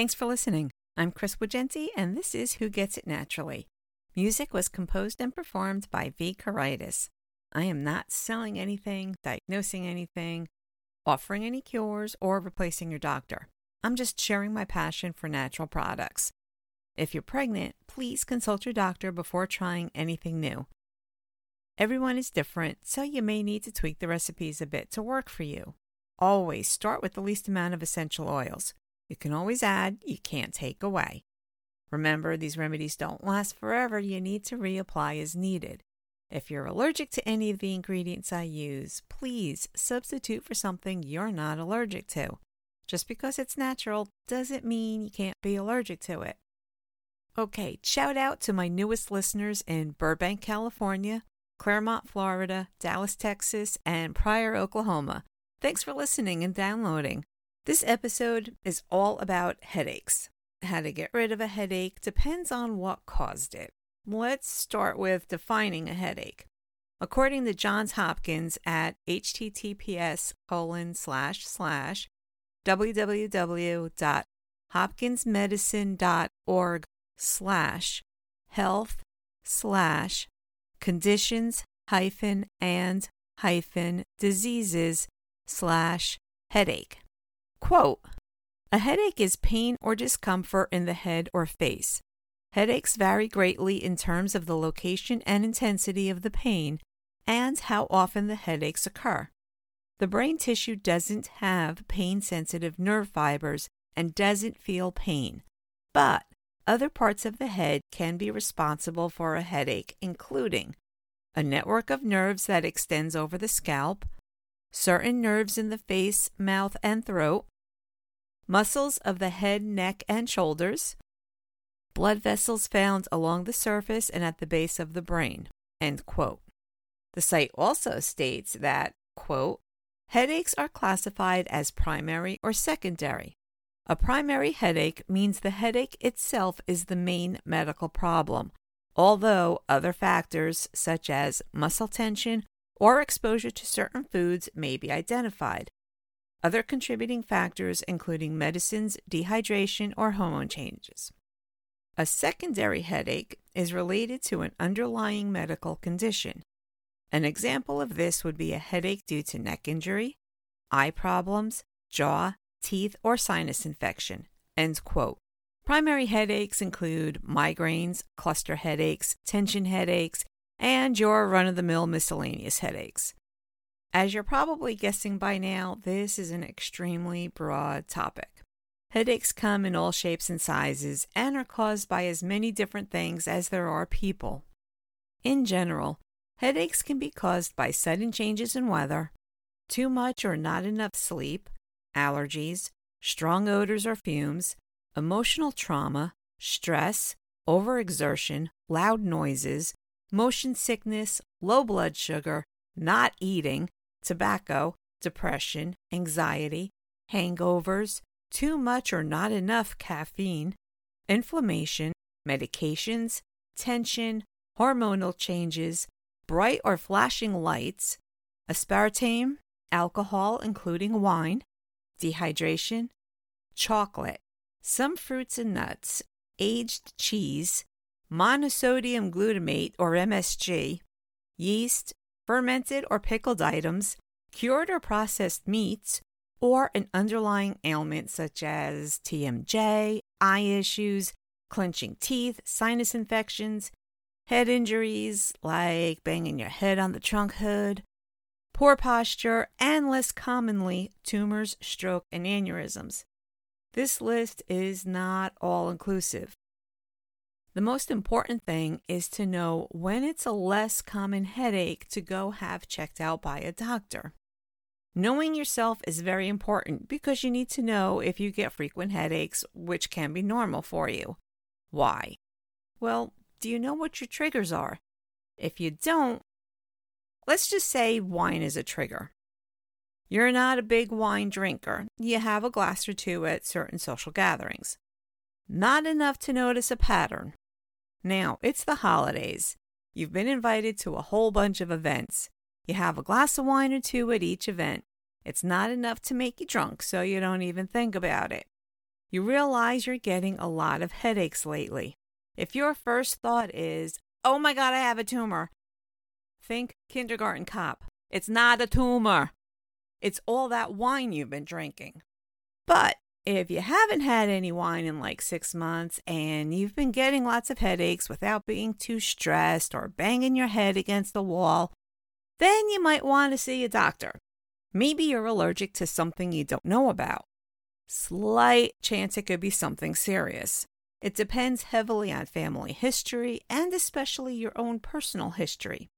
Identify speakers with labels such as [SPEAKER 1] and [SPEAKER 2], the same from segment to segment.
[SPEAKER 1] Thanks for listening. I'm Chris Wagenti, and this is Who Gets It Naturally. Music was composed and performed by V. Karaitis. I am not selling anything, diagnosing anything, offering any cures, or replacing your doctor. I'm just sharing my passion for natural products. If you're pregnant, please consult your doctor before trying anything new. Everyone is different, so you may need to tweak the recipes a bit to work for you. Always start with the least amount of essential oils. You can always add, you can't take away. Remember, these remedies don't last forever. You need to reapply as needed. If you're allergic to any of the ingredients I use, please substitute for something you're not allergic to. Just because it's natural doesn't mean you can't be allergic to it. Okay, shout out to my newest listeners in Burbank, California, Clermont, Florida, Dallas, Texas, and Pryor, Oklahoma. Thanks for listening and downloading. This episode is all about headaches. How to get rid of a headache depends on what caused it. Let's start with defining a headache. According to Johns Hopkins at https colon slash slash www.hopkinsmedicine.org slash health slash conditions hyphen and hyphen diseases slash headache. Quote, a headache is pain or discomfort in the head or face. Headaches vary greatly in terms of the location and intensity of the pain and how often the headaches occur. The brain tissue doesn't have pain sensitive nerve fibers and doesn't feel pain, but other parts of the head can be responsible for a headache, including a network of nerves that extends over the scalp, certain nerves in the face, mouth, and throat, muscles of the head, neck, and shoulders, blood vessels found along the surface and at the base of the brain. The site also states that, quote, headaches are classified as primary or secondary. A primary headache means the headache itself is the main medical problem, although other factors such as muscle tension or exposure to certain foods may be identified. Other contributing factors including medicines, dehydration, or hormone changes. A secondary headache is related to an underlying medical condition. An example of this would be a headache due to neck injury, eye problems, jaw, teeth, or sinus infection. End quote. Primary headaches include migraines, cluster headaches, tension headaches, and your run of the mill miscellaneous headaches. As you're probably guessing by now, this is an extremely broad topic. Headaches come in all shapes and sizes and are caused by as many different things as there are people. In general, headaches can be caused by sudden changes in weather, too much or not enough sleep, allergies, strong odors or fumes, emotional trauma, stress, overexertion, loud noises, motion sickness, low blood sugar, not eating, tobacco, depression, anxiety, hangovers, too much or not enough caffeine, inflammation, medications, tension, hormonal changes, bright or flashing lights, aspartame, alcohol, including wine, dehydration, chocolate, some fruits and nuts, aged cheese, monosodium glutamate or MSG, yeast, fermented or pickled items, cured or processed meats, or an underlying ailment such as TMJ, eye issues, clenching teeth, sinus infections, head injuries like banging your head on the trunk hood, poor posture, and less commonly, tumors, stroke, and aneurysms. This list is not all inclusive. The most important thing is to know when it's a less common headache to go have checked out by a doctor. Knowing yourself is very important because you need to know if you get frequent headaches, which can be normal for you. Why? Well, do you know what your triggers are? If you don't, Let's just say wine is a trigger. You're not a big wine drinker. You have a glass or two at certain social gatherings. Not enough to notice a pattern. Now, it's the holidays. You've been invited to a whole bunch of events. You have a glass of wine or two at each event. It's not enough to make you drunk, so you don't even think about it. you realize you're getting a lot of headaches lately. If your first thought is, oh my God, I have a tumor, think kindergarten cop. It's not a tumor. It's all that wine you've been drinking. But if you haven't had any wine in like six months and you've been getting lots of headaches without being too stressed or banging your head against the wall, then you might want to see a doctor. Maybe you're allergic to something you don't know about. Slight chance it could be something serious. It depends heavily on family history and especially your own personal history.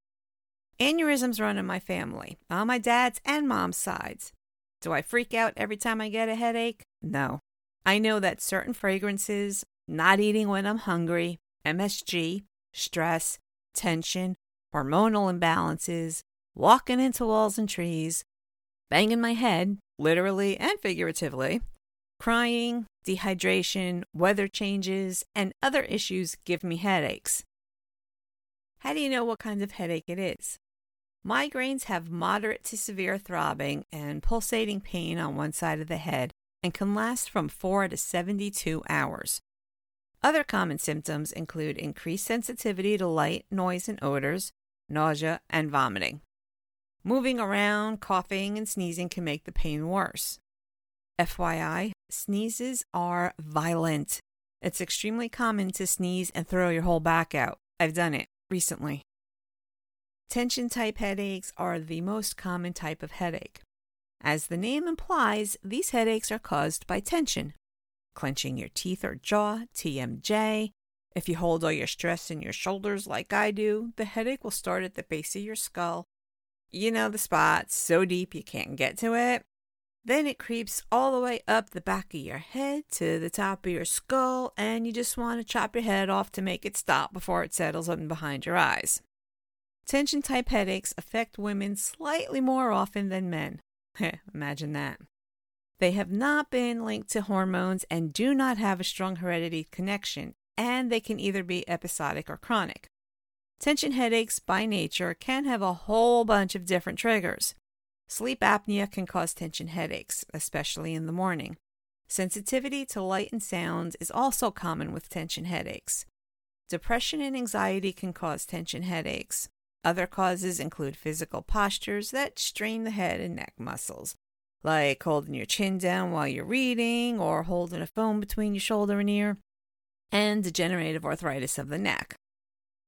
[SPEAKER 1] Aneurysms run in my family, on my dad's and mom's sides. Do I freak out every time I get a headache? No. I know that certain fragrances, not eating when I'm hungry, MSG, stress, tension, hormonal imbalances, walking into walls and trees, banging my head, literally and figuratively, crying, dehydration, weather changes, and other issues give me headaches. How do you know what kind of headache it is? Migraines have moderate to severe throbbing and pulsating pain on one side of the head and can last from 4 to 72 hours. Other common symptoms include increased sensitivity to light, noise, and odors, nausea, and vomiting. Moving around, coughing, and sneezing can make the pain worse. FYI, sneezes are violent. It's extremely common to sneeze and throw your whole back out. I've done it recently. Tension type headaches are the most common type of headache. As the name implies, these headaches are caused by tension. Clenching your teeth or jaw, TMJ. If you hold all your stress in your shoulders like I do, the headache will start at the base of your skull. You know the spot, so deep you can't get to it. Then it creeps all the way up the back of your head to the top of your skull, and you just want to chop your head off to make it stop before it settles in behind your eyes. Tension type headaches affect women slightly more often than men. Imagine that. They have not been linked to hormones and do not have a strong heredity connection, and they can either be episodic or chronic. Tension headaches by nature can have a whole bunch of different triggers. Sleep apnea can cause tension headaches, especially in the morning. Sensitivity to light and sound is also common with tension headaches. Depression and anxiety can cause tension headaches. Other causes include physical postures that strain the head and neck muscles, like holding your chin down while you're reading or holding a phone between your shoulder and ear, and degenerative arthritis of the neck.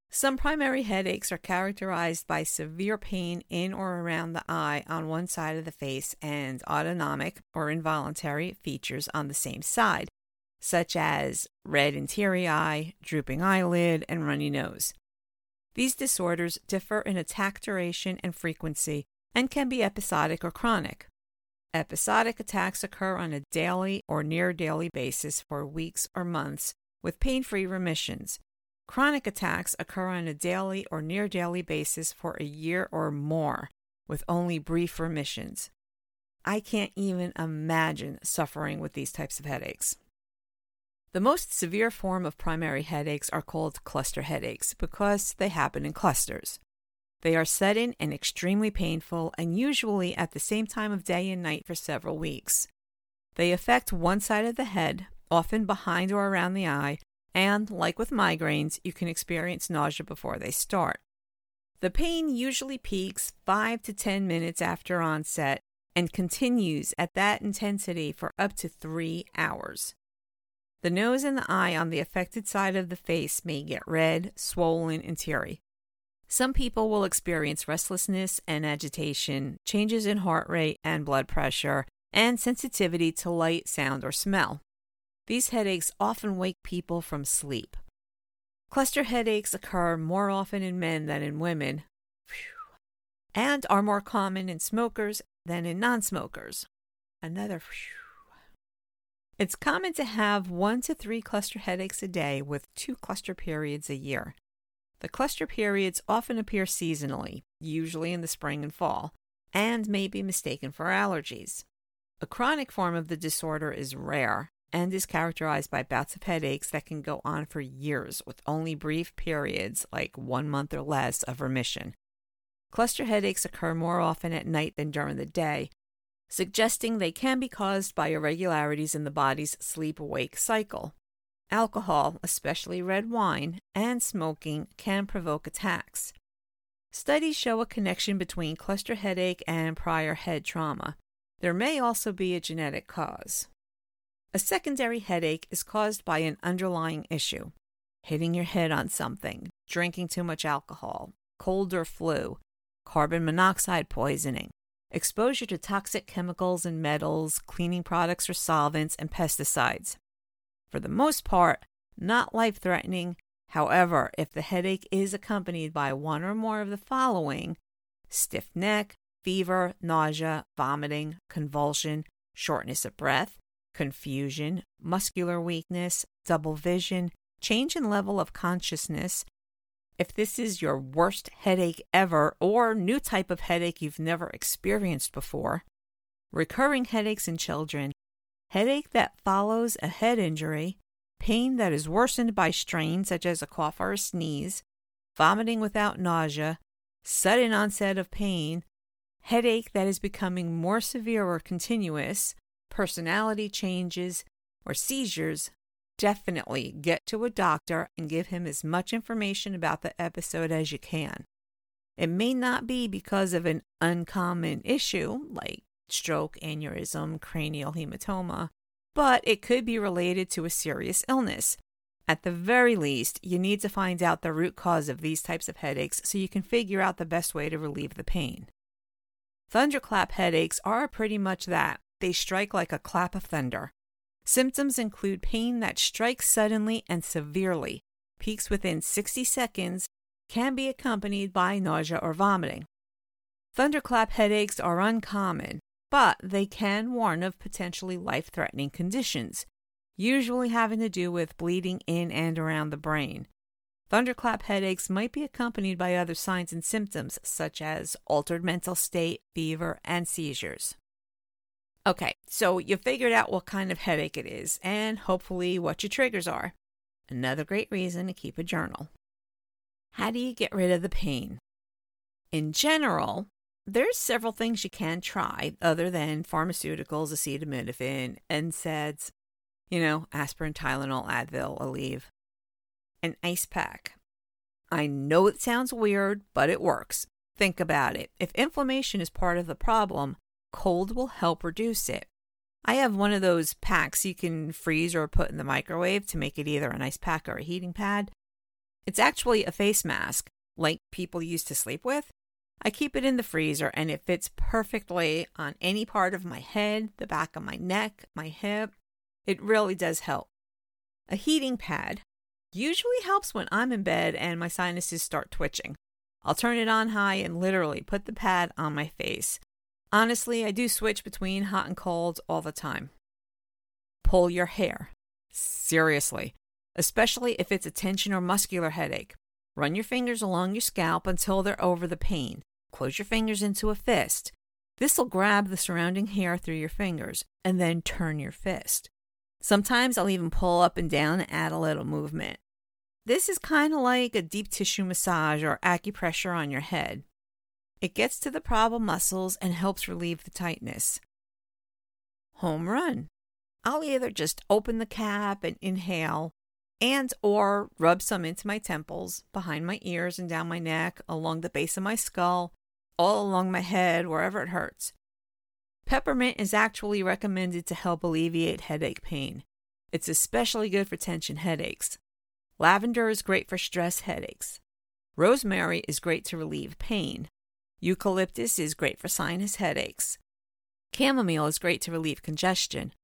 [SPEAKER 1] Some primary headaches are characterized by severe pain in or around the eye on one side of the face and autonomic or involuntary features on the same side, such as red and teary eye, drooping eyelid, and runny nose. These disorders differ in attack duration and frequency and can be episodic or chronic. Episodic attacks occur on a daily or near daily basis for weeks or months with pain free remissions. Chronic attacks occur on a daily or near daily basis for a year or more with only brief remissions. I can't even imagine suffering with these types of headaches. The most severe form of primary headaches are called cluster headaches because they happen in clusters. They are sudden and extremely painful, and usually at the same time of day and night for several weeks. They affect one side of the head, often behind or around the eye, and, like with migraines, you can experience nausea before they start. The pain usually peaks 5 to 10 minutes after onset and continues at that intensity for up to 3 hours. The nose and the eye on the affected side of the face may get red, swollen, and teary. Some people will experience restlessness and agitation, changes in heart rate and blood pressure, and sensitivity to light, sound, or smell. These headaches often wake people from sleep. Cluster headaches occur more often in men than in women, and are more common in smokers than in non smokers. Another. It's common to have one to three cluster headaches a day with two cluster periods a year. The cluster periods often appear seasonally, usually in the spring and fall, and may be mistaken for allergies. A chronic form of the disorder is rare and is characterized by bouts of headaches that can go on for years with only brief periods, like one month or less, of remission. Cluster headaches occur more often at night than during the day, suggesting they can be caused by irregularities in the body's sleep wake cycle. Alcohol, especially red wine, and smoking can provoke attacks. Studies show a connection between cluster headache and prior head trauma. There may also be a genetic cause. A secondary headache is caused by an underlying issue hitting your head on something, drinking too much alcohol, cold or flu, carbon monoxide poisoning, exposure to toxic chemicals and metals, cleaning products or solvents, and pesticides. For the most part, not life threatening. However, if the headache is accompanied by one or more of the following stiff neck, fever, nausea, vomiting, convulsion, shortness of breath, confusion, muscular weakness, double vision, change in level of consciousness, if this is your worst headache ever or new type of headache you've never experienced before, recurring headaches in children, headache that follows a head injury, pain that is worsened by strain such as a cough or a sneeze, vomiting without nausea, sudden onset of pain, headache that is becoming more severe or continuous, personality changes, or seizures, definitely get to a doctor and give him as much information about the episode as you can. It may not be because of an uncommon issue like stroke, aneurysm, cranial hematoma, but it could be related to a serious illness. At the very least, you need to find out the root cause of these types of headaches so you can figure out the best way to relieve the pain. Thunderclap headaches are pretty much that. They strike like a clap of thunder. Symptoms include pain that strikes suddenly and severely, peaks within 60 seconds, can be accompanied by nausea or vomiting. Thunderclap headaches are uncommon, but they can warn of potentially life threatening conditions, usually having to do with bleeding in and around the brain. Thunderclap headaches might be accompanied by other signs and symptoms such as altered mental state, fever, and seizures. Okay, so you figured out what kind of headache it is and hopefully what your triggers are. Another great reason to keep a journal. How do you get rid of the pain? In general, there's several things you can try other than pharmaceuticals, acetaminophen, NSAIDs, you know, aspirin, Tylenol, Advil, Aleve. An ice pack. I know it sounds weird, but it works. Think about it. If inflammation is part of the problem, Cold will help reduce it. I have one of those packs you can freeze or put in the microwave to make it either an ice pack or a heating pad. It's actually a face mask, like people used to sleep with. I keep it in the freezer and it fits perfectly on any part of my head, the back of my neck, my hip. It really does help. A heating pad usually helps when I'm in bed and my sinuses start twitching. I'll turn it on high and literally put the pad on my face. Honestly, I do switch between hot and cold all the time. Pull your hair. Seriously, especially if it's a tension or muscular headache. Run your fingers along your scalp until they're over the pain. Close your fingers into a fist. This will grab the surrounding hair through your fingers and then turn your fist. Sometimes I'll even pull up and down and add a little movement. This is kind of like a deep tissue massage or acupressure on your head. It gets to the problem muscles and helps relieve the tightness. Home run. I'll either just open the cap and inhale and or rub some into my temples, behind my ears and down my neck, along the base of my skull, all along my head, wherever it hurts. Peppermint is actually recommended to help alleviate headache pain. It's especially good for tension headaches. Lavender is great for stress headaches. Rosemary is great to relieve pain. Eucalyptus is great for sinus headaches. Chamomile is great to relieve congestion.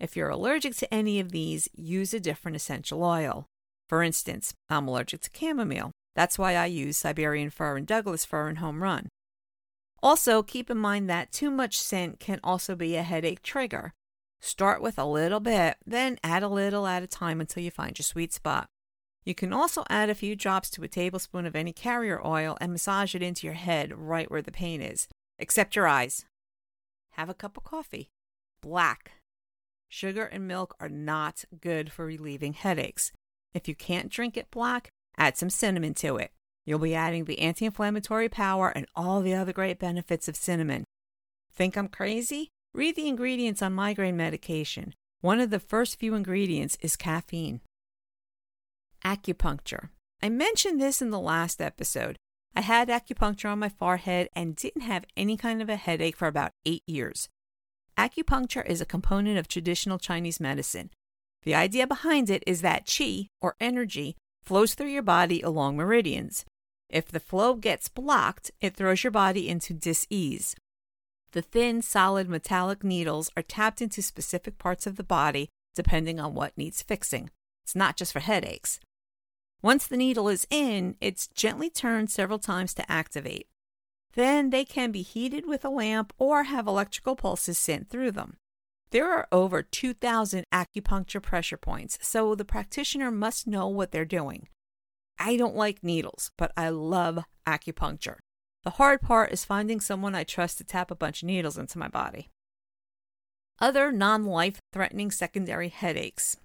[SPEAKER 1] If you're allergic to any of these, use a different essential oil. For instance, I'm allergic to chamomile. That's why I use Siberian fir and Douglas fir in Home Run. Also, keep in mind that too much scent can also be a headache trigger. Start with a little bit, then add a little at a time until you find your sweet spot. You can also add a few drops to a tablespoon of any carrier oil and massage it into your head right where the pain is, except your eyes. Have a cup of coffee. Black. Sugar and milk are not good for relieving headaches. If you can't drink it black, add some cinnamon to it. You'll be adding the anti inflammatory power and all the other great benefits of cinnamon. Think I'm crazy? Read the ingredients on migraine medication. One of the first few ingredients is caffeine. Acupuncture. I mentioned this in the last episode. I had acupuncture on my forehead and didn't have any kind of a headache for about eight years. Acupuncture is a component of traditional Chinese medicine. The idea behind it is that qi, or energy, flows through your body along meridians. If the flow gets blocked, it throws your body into dis-ease. The thin, solid metallic needles are tapped into specific parts of the body depending on what needs fixing. It's not just for headaches. Once the needle is in, it's gently turned several times to activate. Then they can be heated with a lamp or have electrical pulses sent through them. There are over 2,000 acupuncture pressure points, so the practitioner must know what they're doing. I don't like needles, but I love acupuncture. The hard part is finding someone I trust to tap a bunch of needles into my body. Other non life threatening secondary headaches.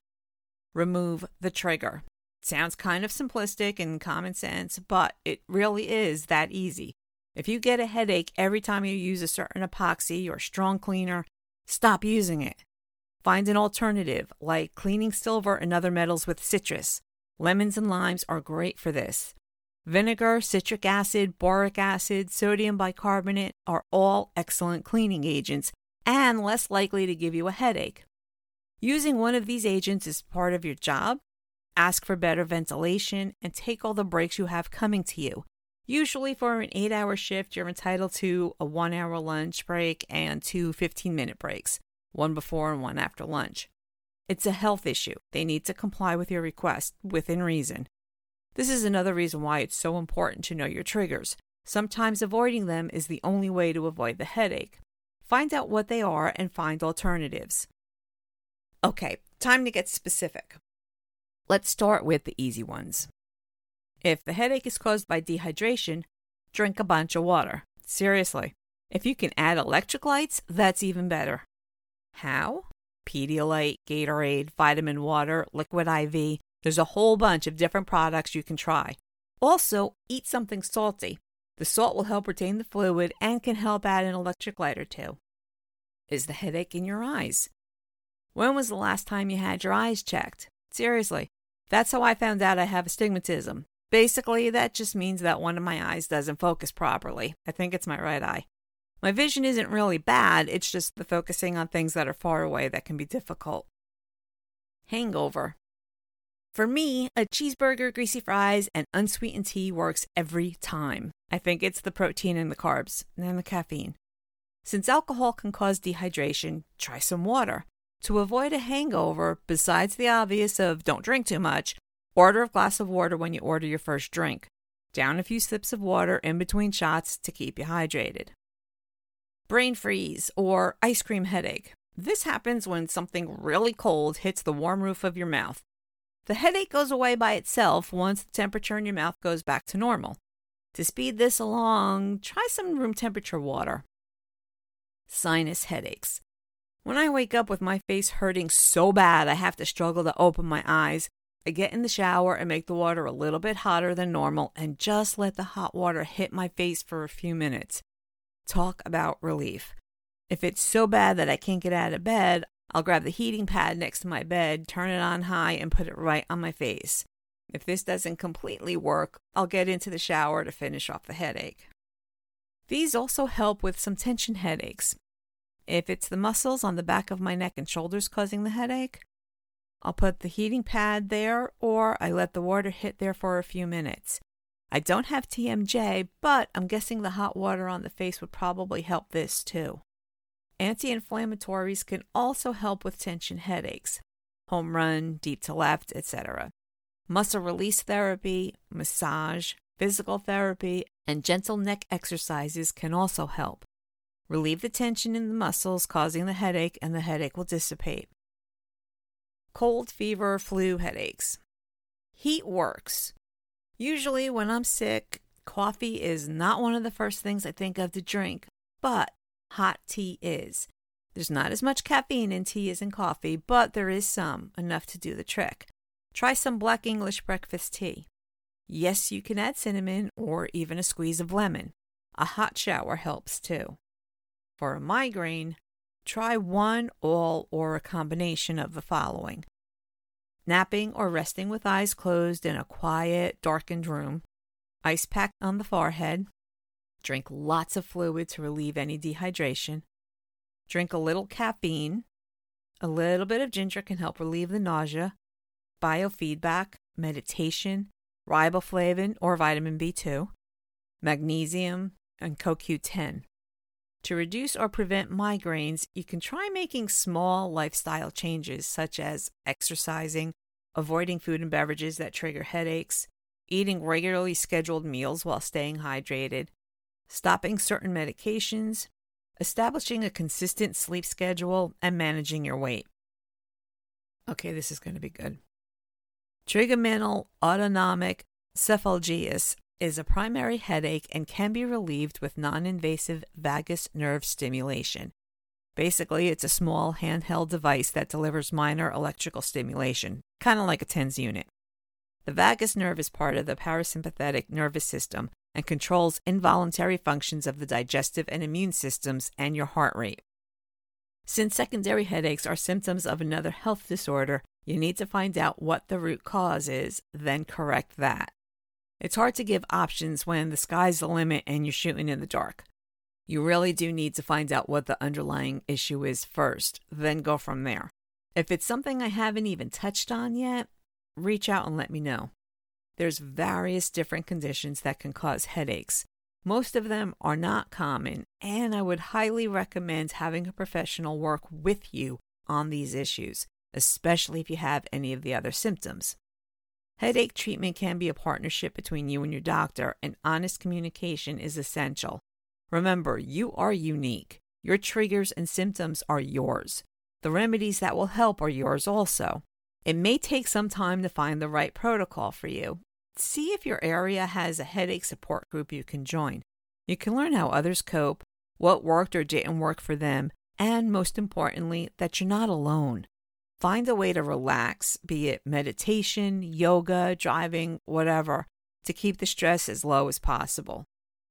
[SPEAKER 1] Remove the trigger. Sounds kind of simplistic and common sense, but it really is that easy. If you get a headache every time you use a certain epoxy or strong cleaner, stop using it. Find an alternative, like cleaning silver and other metals with citrus. Lemons and limes are great for this. Vinegar, citric acid, boric acid, sodium bicarbonate are all excellent cleaning agents and less likely to give you a headache. Using one of these agents is part of your job. Ask for better ventilation and take all the breaks you have coming to you. Usually, for an eight hour shift, you're entitled to a one hour lunch break and two 15 minute breaks, one before and one after lunch. It's a health issue. They need to comply with your request within reason. This is another reason why it's so important to know your triggers. Sometimes avoiding them is the only way to avoid the headache. Find out what they are and find alternatives. Okay, time to get specific. Let's start with the easy ones. If the headache is caused by dehydration, drink a bunch of water. Seriously. If you can add electrolytes, that's even better. How? Pedialyte, Gatorade, vitamin water, liquid IV. There's a whole bunch of different products you can try. Also, eat something salty. The salt will help retain the fluid and can help add an electrolyte or two. Is the headache in your eyes? When was the last time you had your eyes checked? Seriously, that's how I found out I have astigmatism. Basically, that just means that one of my eyes doesn't focus properly. I think it's my right eye. My vision isn't really bad, it's just the focusing on things that are far away that can be difficult. Hangover. For me, a cheeseburger, greasy fries, and unsweetened tea works every time. I think it's the protein and the carbs, and the caffeine. Since alcohol can cause dehydration, try some water. To avoid a hangover, besides the obvious of don't drink too much, order a glass of water when you order your first drink. Down a few sips of water in between shots to keep you hydrated. Brain freeze or ice cream headache. This happens when something really cold hits the warm roof of your mouth. The headache goes away by itself once the temperature in your mouth goes back to normal. To speed this along, try some room temperature water. Sinus headaches. When I wake up with my face hurting so bad I have to struggle to open my eyes, I get in the shower and make the water a little bit hotter than normal and just let the hot water hit my face for a few minutes. Talk about relief. If it's so bad that I can't get out of bed, I'll grab the heating pad next to my bed, turn it on high, and put it right on my face. If this doesn't completely work, I'll get into the shower to finish off the headache. These also help with some tension headaches. If it's the muscles on the back of my neck and shoulders causing the headache, I'll put the heating pad there or I let the water hit there for a few minutes. I don't have TMJ, but I'm guessing the hot water on the face would probably help this too. Anti inflammatories can also help with tension headaches, home run, deep to left, etc. Muscle release therapy, massage, physical therapy, and gentle neck exercises can also help. Relieve the tension in the muscles causing the headache, and the headache will dissipate. Cold, fever, flu, headaches. Heat works. Usually, when I'm sick, coffee is not one of the first things I think of to drink, but hot tea is. There's not as much caffeine in tea as in coffee, but there is some, enough to do the trick. Try some black English breakfast tea. Yes, you can add cinnamon or even a squeeze of lemon. A hot shower helps too. For a migraine, try one, all, or a combination of the following. Napping or resting with eyes closed in a quiet, darkened room, ice pack on the forehead, drink lots of fluid to relieve any dehydration, drink a little caffeine, a little bit of ginger can help relieve the nausea, biofeedback, meditation, riboflavin or vitamin B2, magnesium, and CoQ10. To reduce or prevent migraines, you can try making small lifestyle changes such as exercising, avoiding food and beverages that trigger headaches, eating regularly scheduled meals while staying hydrated, stopping certain medications, establishing a consistent sleep schedule, and managing your weight. Okay, this is going to be good. Trigeminal autonomic cephalgias is a primary headache and can be relieved with non invasive vagus nerve stimulation. Basically, it's a small handheld device that delivers minor electrical stimulation, kind of like a TENS unit. The vagus nerve is part of the parasympathetic nervous system and controls involuntary functions of the digestive and immune systems and your heart rate. Since secondary headaches are symptoms of another health disorder, you need to find out what the root cause is, then correct that. It's hard to give options when the sky's the limit and you're shooting in the dark. You really do need to find out what the underlying issue is first, then go from there. If it's something I haven't even touched on yet, reach out and let me know. There's various different conditions that can cause headaches. Most of them are not common, and I would highly recommend having a professional work with you on these issues, especially if you have any of the other symptoms. Headache treatment can be a partnership between you and your doctor, and honest communication is essential. Remember, you are unique. Your triggers and symptoms are yours. The remedies that will help are yours also. It may take some time to find the right protocol for you. See if your area has a headache support group you can join. You can learn how others cope, what worked or didn't work for them, and most importantly, that you're not alone. Find a way to relax, be it meditation, yoga, driving, whatever, to keep the stress as low as possible.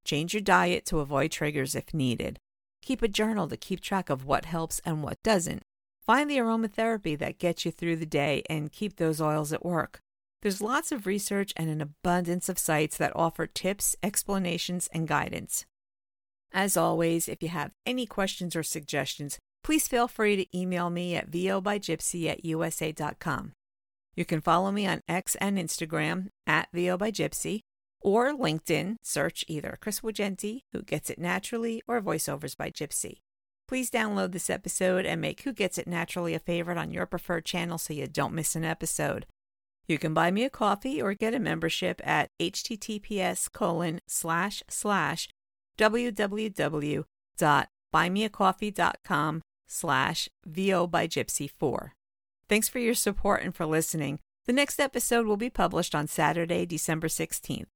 [SPEAKER 1] Change your diet to avoid triggers if needed. Keep a journal to keep track of what helps and what doesn't. Find the aromatherapy that gets you through the day and keep those oils at work. There's lots of research and an abundance of sites that offer tips, explanations, and guidance. As always, if you have any questions or suggestions, please feel free to email me at vobygypsy at usa.com. You can follow me on X and Instagram at vobygypsy or LinkedIn, search either Chris Wogenti, Who Gets It Naturally, or Voiceovers by Gypsy. Please download this episode and make Who Gets It Naturally a favorite on your preferred channel so you don't miss an episode. You can buy me a coffee or get a membership at https colon slash slash www.buymeacoffee.com slash vo by gypsy 4. Thanks for your support and for listening. The next episode will be published on Saturday, December 16th.